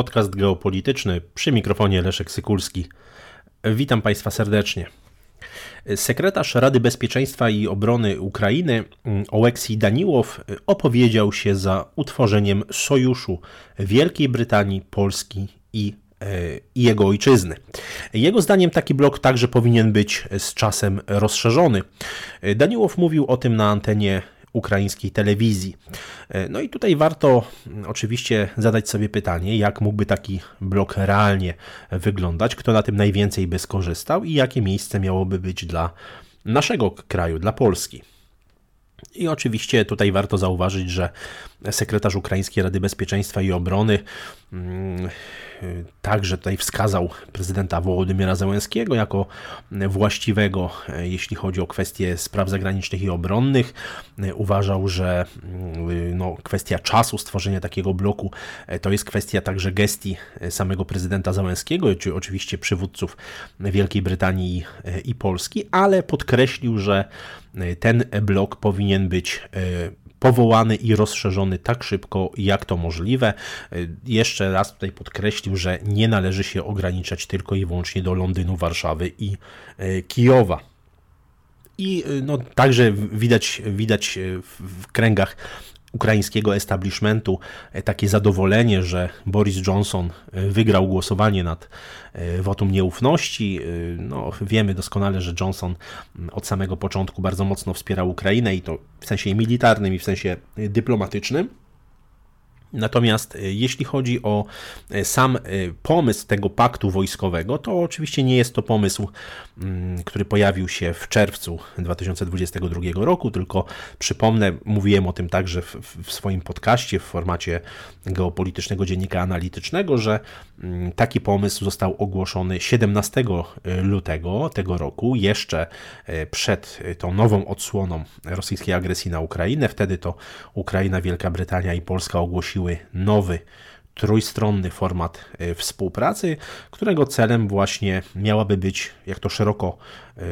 podcast geopolityczny przy mikrofonie Leszek Sykulski. Witam Państwa serdecznie. Sekretarz Rady Bezpieczeństwa i Obrony Ukrainy Oleksij Daniłow opowiedział się za utworzeniem sojuszu Wielkiej Brytanii, Polski i e, i jego ojczyzny. Jego zdaniem taki blok także powinien być z czasem rozszerzony. Daniłow mówił o tym na antenie ukraińskiej telewizji. E, no i tutaj warto mm, oczywiście zadać sobie pytanie, jak mógłby taki blok realnie wyglądać, kto na tym najwięcej by skorzystał i jakie miejsce miałoby być dla naszego kraju, dla Polski. I oczywiście tutaj warto zauważyć, że sekretarz Ukraińskiej Rady Bezpieczeństwa i Obrony także tutaj wskazał prezydenta Wołodymyra Zełenskiego jako właściwego, jeśli chodzi o kwestie spraw zagranicznych i obronnych. Uważał, że mm, no, kwestia czasu stworzenia takiego bloku to jest kwestia także gestii samego prezydenta Zełenskiego, czy oczywiście przywódców Wielkiej Brytanii i Polski, ale podkreślił, że ten blok powinien być powołany i rozszerzony tak szybko, jak to możliwe. Jeszcze raz tutaj podkreślił, że nie należy się ograniczać tylko i wyłącznie do Londynu, Warszawy i e, Kijowa. I e, no, także widać, widać w kręgach ukraińskiego establishmentu e, takie zadowolenie, że Boris Johnson e, wygrał głosowanie nad e, wotum nieufności. No, wiemy doskonale, że Johnson od samego początku bardzo mocno wspierał Ukrainę i to w sensie militarnym i w sensie dyplomatycznym. Natomiast e, jeśli chodzi o e, sam e, pomysł tego paktu wojskowego, to oczywiście nie jest to pomysł, mm, który pojawił się w czerwcu 2022 roku, tylko przypomnę, mówiłem o tym także w, w swoim podcaście w formacie geopolitycznego dziennika analitycznego, że mm, taki pomysł został ogłoszony 17 lutego tego roku, jeszcze przed tą nową odsłoną rosyjskiej agresji na Ukrainę. Wtedy to Ukraina, Wielka Brytania i Polska ogłosiły nowy trójstronny format e, współpracy, którego celem właśnie miałaby być, jak to szeroko e,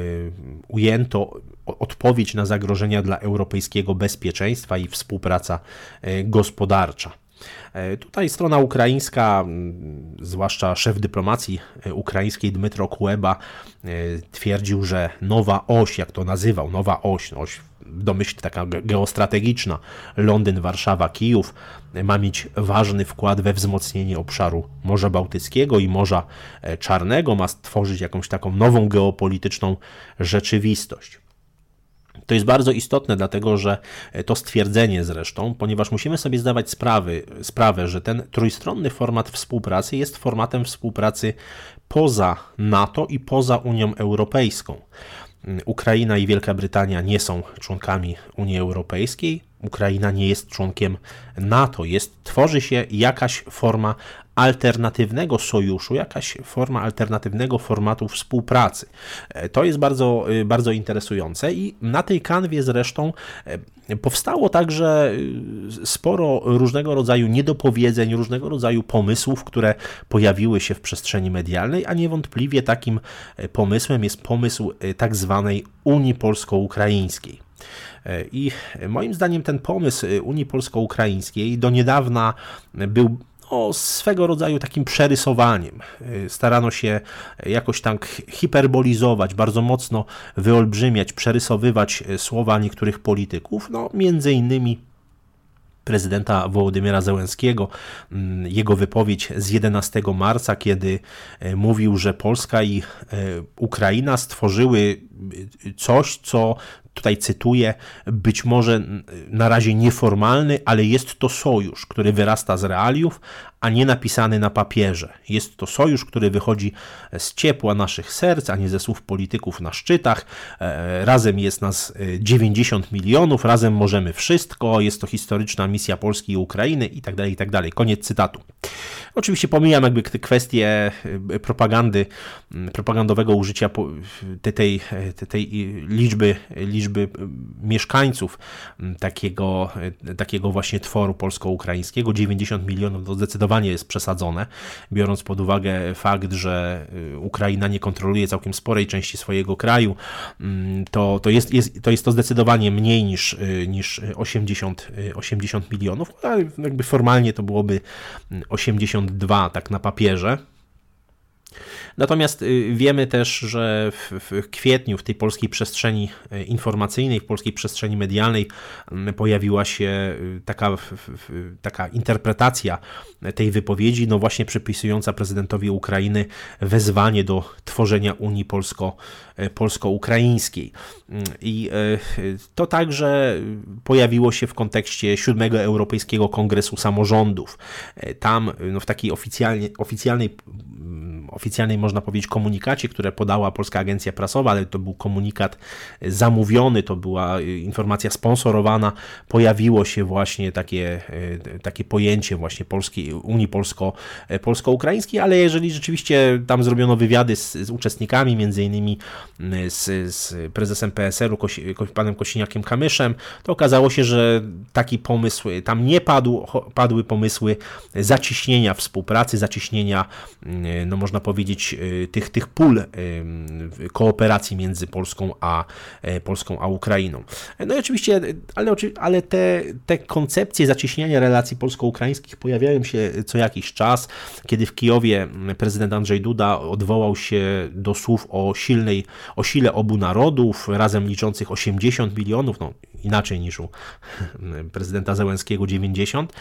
ujęto, odpowiedź na zagrożenia dla europejskiego bezpieczeństwa i współpraca e, gospodarcza. Tutaj strona ukraińska, zwłaszcza szef dyplomacji ukraińskiej Dmytro Kuleba twierdził, że nowa oś, jak to nazywał, nowa oś, no oś domyśl taka geostrategiczna, Londyn, Warszawa, Kijów, ma mieć ważny wkład we wzmocnienie obszaru Morza Bałtyckiego i Morza e, Czarnego, ma stworzyć jakąś taką nową geopolityczną rzeczywistość. To jest bardzo istotne, dlatego że e, to stwierdzenie zresztą, ponieważ musimy sobie zdawać sprawy, sprawę, że ten trójstronny format współpracy jest formatem współpracy poza NATO i poza Unią Europejską. Ukraina i Wielka Brytania nie są członkami Unii Europejskiej, Ukraina nie jest członkiem NATO, jest, tworzy się jakaś forma alternatywnego sojuszu, jakaś forma alternatywnego formatu współpracy. E, to jest bardzo, e, bardzo interesujące i na tej kanwie zresztą e, powstało także sporo różnego rodzaju niedopowiedzeń, różnego rodzaju pomysłów, które pojawiły się w przestrzeni medialnej, a niewątpliwie takim pomysłem jest pomysł tak zwanej Unii Polsko-Ukraińskiej. I moim zdaniem ten pomysł Unii Polsko-Ukraińskiej do niedawna był o swego rodzaju takim przerysowaniem. Starano się jakoś tak hiperbolizować, bardzo mocno wyolbrzymiać, przerysowywać słowa niektórych polityków, no między innymi prezydenta Wołodymyra Zełenskiego, mm, jego wypowiedź z 11 marca, kiedy e, mówił, że Polska i Ukraina stworzyły coś, co tutaj cytuję, być może na razie nieformalny, ale jest to sojusz, który wyrasta z realiów, a nie napisany na papierze. Jest to sojusz, który wychodzi z ciepła naszych serc, a nie ze słów polityków na szczytach. E, razem jest nas 90 e, milionów, razem możemy wszystko, jest to historyczna misja Polski i Ukrainy itd., tak itd. Tak Koniec cytatu. Oczywiście pomijam jakby kwestię e, propagandy, propagandowego użycia tej tej liczby, liczby mieszkańców takiego, takiego właśnie tworu polsko-ukraińskiego. 90 milionów to zdecydowanie jest przesadzone, biorąc pod uwagę fakt, że Ukraina nie kontroluje całkiem sporej części swojego kraju, to, to, jest, jest, to jest to zdecydowanie mniej niż, niż 80, 80 milionów, ale jakby formalnie to byłoby 82 tak na papierze. Natomiast y, wiemy też, że w, w, kwietniu w tej polskiej przestrzeni y, informacyjnej, w polskiej przestrzeni medialnej mm, pojawiła się y, taka, taka interpretacja tej wypowiedzi, no właśnie przypisująca prezydentowi Ukrainy wezwanie do tworzenia Unii Polsko, polsko-ukraińskiej. Mm, I to także pojawiło się w kontekście siódmego Europejskiego Kongresu Samorządów. Tam no, w takiej oficjalnie, oficjalnej oficjalnej, można powiedzieć, komunikacie, które podała Polska Agencja Prasowa, ale to był komunikat zamówiony, to była informacja sponsorowana, pojawiło się właśnie takie, e, takie pojęcie właśnie Polskiej, Unii Polsko, e, Polsko-Ukraińskiej, ale jeżeli rzeczywiście tam zrobiono wywiady z, z uczestnikami, między innymi z, z prezesem PSR-u, Kosi, panem Kosiniakiem Kamyszem, to okazało się, że taki pomysł tam nie padł, padły pomysły zaciśnienia współpracy, zaciśnienia, no można powiedzieć, y, tych, tych pól y, kooperacji między Polską a, e, Polską a Ukrainą. No i oczywiście, ale, ale te, te koncepcje zacieśniania relacji polsko-ukraińskich pojawiają się co jakiś czas, kiedy w Kijowie prezydent Andrzej Duda odwołał się do słów o silnej, o sile obu narodów, razem liczących 80 milionów, no inaczej niż u prezydenta Zełenskiego 90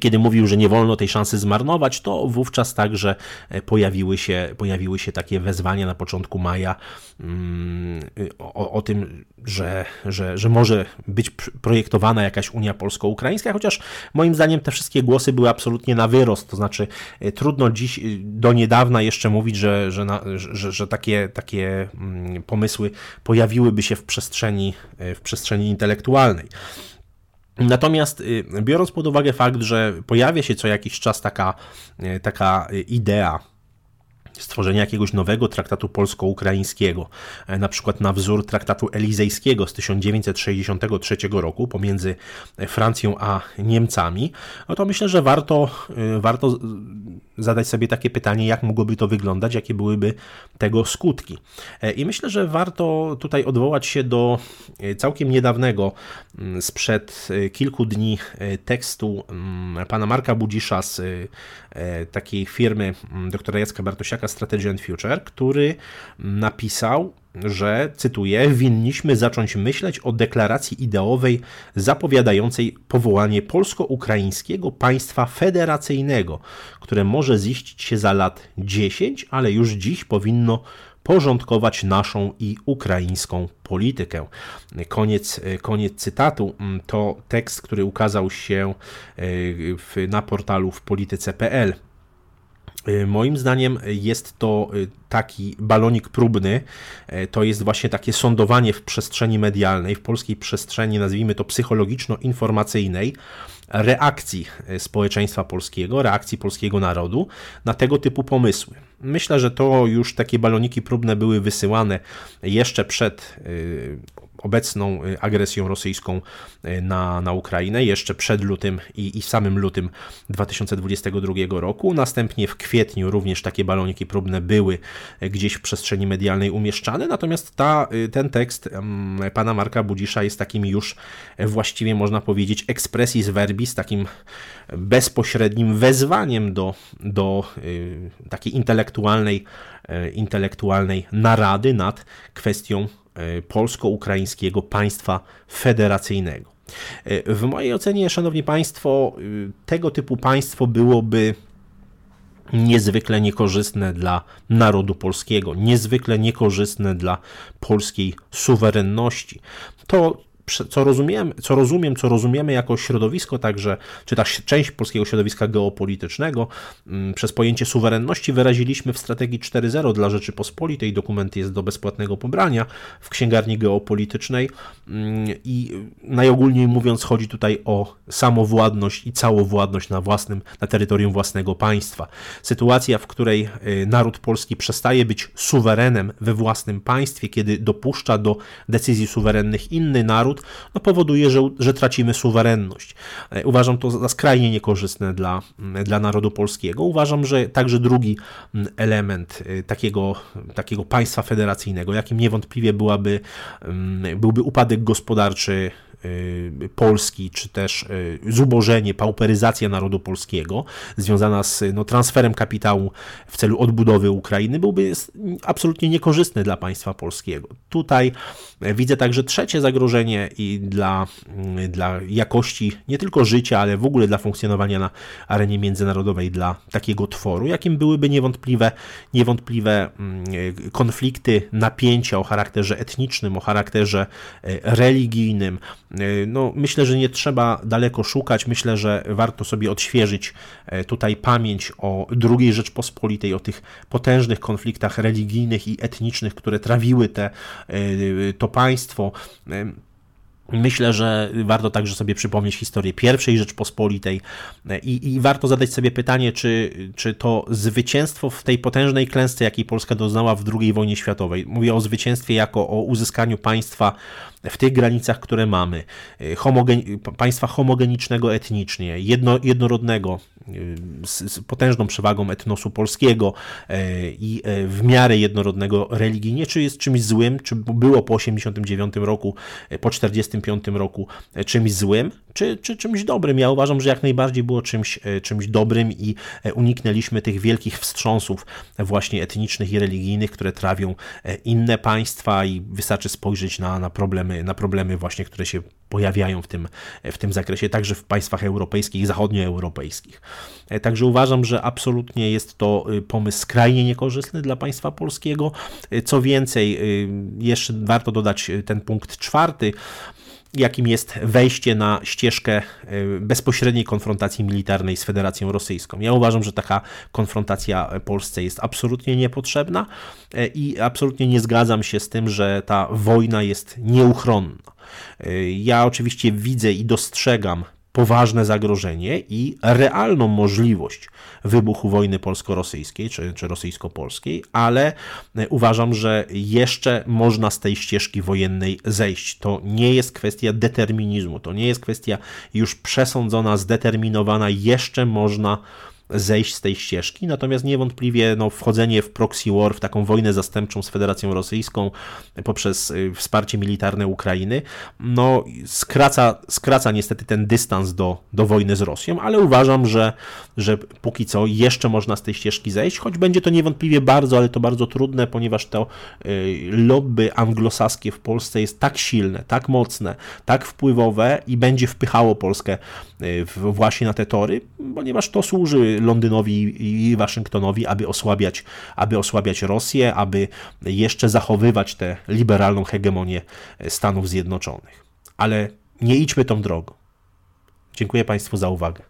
kiedy mówił, że nie wolno tej szansy zmarnować, to wówczas także pojawiły się, pojawiły się takie wezwania na początku maja mm, o, o tym, że, że, że może być projektowana jakaś Unia Polsko-Ukraińska, chociaż moim zdaniem te wszystkie głosy były absolutnie na wyrost, to znaczy e, trudno dziś e, do niedawna jeszcze mówić, że, że, na, że, że takie, takie mm, pomysły pojawiłyby się w przestrzeni, e, w przestrzeni intelektualnej. Natomiast y, biorąc pod uwagę fakt, że pojawia się co jakiś czas taka, y, taka idea stworzenia jakiegoś nowego traktatu polsko-ukraińskiego, e, na przykład na wzór traktatu elizejskiego z 1963 roku pomiędzy Francją a Niemcami, no to myślę, że warto, e, warto zadać sobie takie pytanie, jak mogłoby to wyglądać, jakie byłyby tego skutki. E, I myślę, że warto tutaj odwołać się do całkiem niedawnego, sprzed kilku dni tekstu pana Marka Budzisza z takiej firmy doktora Jacka Bartosiaka Strategy and Future, który napisał, że, cytuję, winniśmy zacząć myśleć o deklaracji ideowej zapowiadającej powołanie polsko-ukraińskiego państwa federacyjnego, które może ziścić się za lat 10, ale już dziś powinno porządkować naszą i ukraińską politykę. Koniec, koniec cytatu. To tekst, który ukazał się e, na portalu w polityce.pl. Y, moim zdaniem jest to y, taki balonik próbny, y, to jest właśnie takie sądowanie w przestrzeni medialnej, w polskiej przestrzeni, nazwijmy to psychologiczno-informacyjnej, reakcji społeczeństwa polskiego, reakcji polskiego narodu na tego typu pomysły. Myślę, że to już takie baloniki próbne były wysyłane jeszcze przed obecną y, agresją rosyjską y, na, na Ukrainę, jeszcze przed lutym i, i samym lutym 2022 roku. Następnie w kwietniu również takie baloniki próbne były y, gdzieś w przestrzeni medialnej umieszczane, natomiast ta, ten tekst pana Marka Budzisza jest takim już właściwie można powiedzieć expressis verbis, takim bezpośrednim wezwaniem do, do takiej intelektualnej, intelektualnej narady nad kwestią E, polsko-ukraińskiego państwa federacyjnego. E, w mojej ocenie, szanowni państwo, e, tego typu państwo byłoby niezwykle niekorzystne dla narodu polskiego, niezwykle niekorzystne dla polskiej suwerenności. To co rozumiem, co rozumiem, co rozumiemy jako środowisko także, czy ta część polskiego środowiska geopolitycznego, mm, przez pojęcie suwerenności wyraziliśmy w strategii 4.0 dla Rzeczypospolitej. Dokument jest do bezpłatnego pobrania w księgarni geopolitycznej mm, i najogólniej mówiąc chodzi tutaj o samowładność i całowładność na własnym, na terytorium własnego państwa. Sytuacja, w której y, naród polski przestaje być suwerenem we własnym państwie, kiedy dopuszcza do decyzji suwerennych inny naród, no powoduje, że, że tracimy suwerenność. E, uważam to za skrajnie niekorzystne dla, dla narodu polskiego. Uważam, że także drugi element y, takiego, takiego państwa federacyjnego, jakim niewątpliwie byłaby, byłby upadek gospodarczy Polski, czy też y, zubożenie, pauperyzacja narodu polskiego związana z no, transferem kapitału w celu odbudowy Ukrainy byłby absolutnie niekorzystny dla państwa polskiego. Tutaj e, widzę także trzecie zagrożenie i dla, mm, dla jakości nie tylko życia, ale w ogóle dla funkcjonowania na arenie międzynarodowej dla takiego tworu, jakim byłyby niewątpliwe, niewątpliwe mm, e, konflikty, napięcia o charakterze etnicznym, o charakterze e, religijnym, no, myślę, że nie trzeba daleko szukać. Myślę, że warto sobie odświeżyć e, tutaj pamięć o II Rzeczpospolitej, o tych potężnych konfliktach religijnych i etnicznych, które trawiły te, e, to państwo. Myślę, że warto także sobie przypomnieć historię pierwszej Rzeczpospolitej i, i, warto zadać sobie pytanie, czy, czy to zwycięstwo w tej potężnej klęsce, jakiej Polska doznała w II wojnie światowej, mówię o zwycięstwie jako o uzyskaniu państwa w tych granicach, które mamy, homogen, państwa homogenicznego etnicznie, jedno, jednorodnego, z, z potężną przewagą etnosu polskiego e, i e, w miarę jednorodnego religijnie, czy jest czymś złym, czy było po 89 roku, e, po 45 roku czymś złym, czy, czy czymś dobrym. Ja uważam, że jak najbardziej było czymś, czymś dobrym i uniknęliśmy tych wielkich wstrząsów właśnie etnicznych i religijnych, które trawią inne państwa i wystarczy spojrzeć na, na, problemy, na problemy właśnie, które się pojawiają w tym, w tym zakresie, także w państwach europejskich, zachodnioeuropejskich. E, także uważam, że absolutnie jest to y, pomysł skrajnie niekorzystny dla państwa polskiego. E, co więcej, y, jeszcze warto dodać y, ten punkt czwarty, jakim jest wejście na ścieżkę bezpośredniej konfrontacji militarnej z Federacją Rosyjską. Ja uważam, że taka konfrontacja Polsce jest absolutnie niepotrzebna e, i absolutnie nie zgadzam się z tym, że ta wojna jest nieuchronna. Ja oczywiście widzę i dostrzegam poważne zagrożenie i realną możliwość wybuchu wojny polsko-rosyjskiej czy, czy rosyjsko-polskiej, ale e, uważam, że jeszcze można z tej ścieżki wojennej zejść. To nie jest kwestia determinizmu, to nie jest kwestia już przesądzona, zdeterminowana, jeszcze można zejść z tej ścieżki, natomiast niewątpliwie no, wchodzenie w proxy war, w taką wojnę zastępczą z Federacją Rosyjską poprzez y, wsparcie militarne Ukrainy, no, skraca, skraca niestety ten dystans do, do wojny z Rosją, ale uważam, że, że póki co jeszcze można z tej ścieżki zejść, choć będzie to niewątpliwie bardzo, ale to bardzo trudne, ponieważ to y, lobby anglosaskie w Polsce jest tak silne, tak mocne, tak wpływowe i będzie wpychało Polskę y, właśnie na te tory, ponieważ to służy Londynowi i Waszyngtonowi, aby osłabiać, aby osłabiać Rosję, aby jeszcze zachowywać tę liberalną hegemonię Stanów Zjednoczonych. Ale nie idźmy tą drogą. Dziękuję Państwu za uwagę.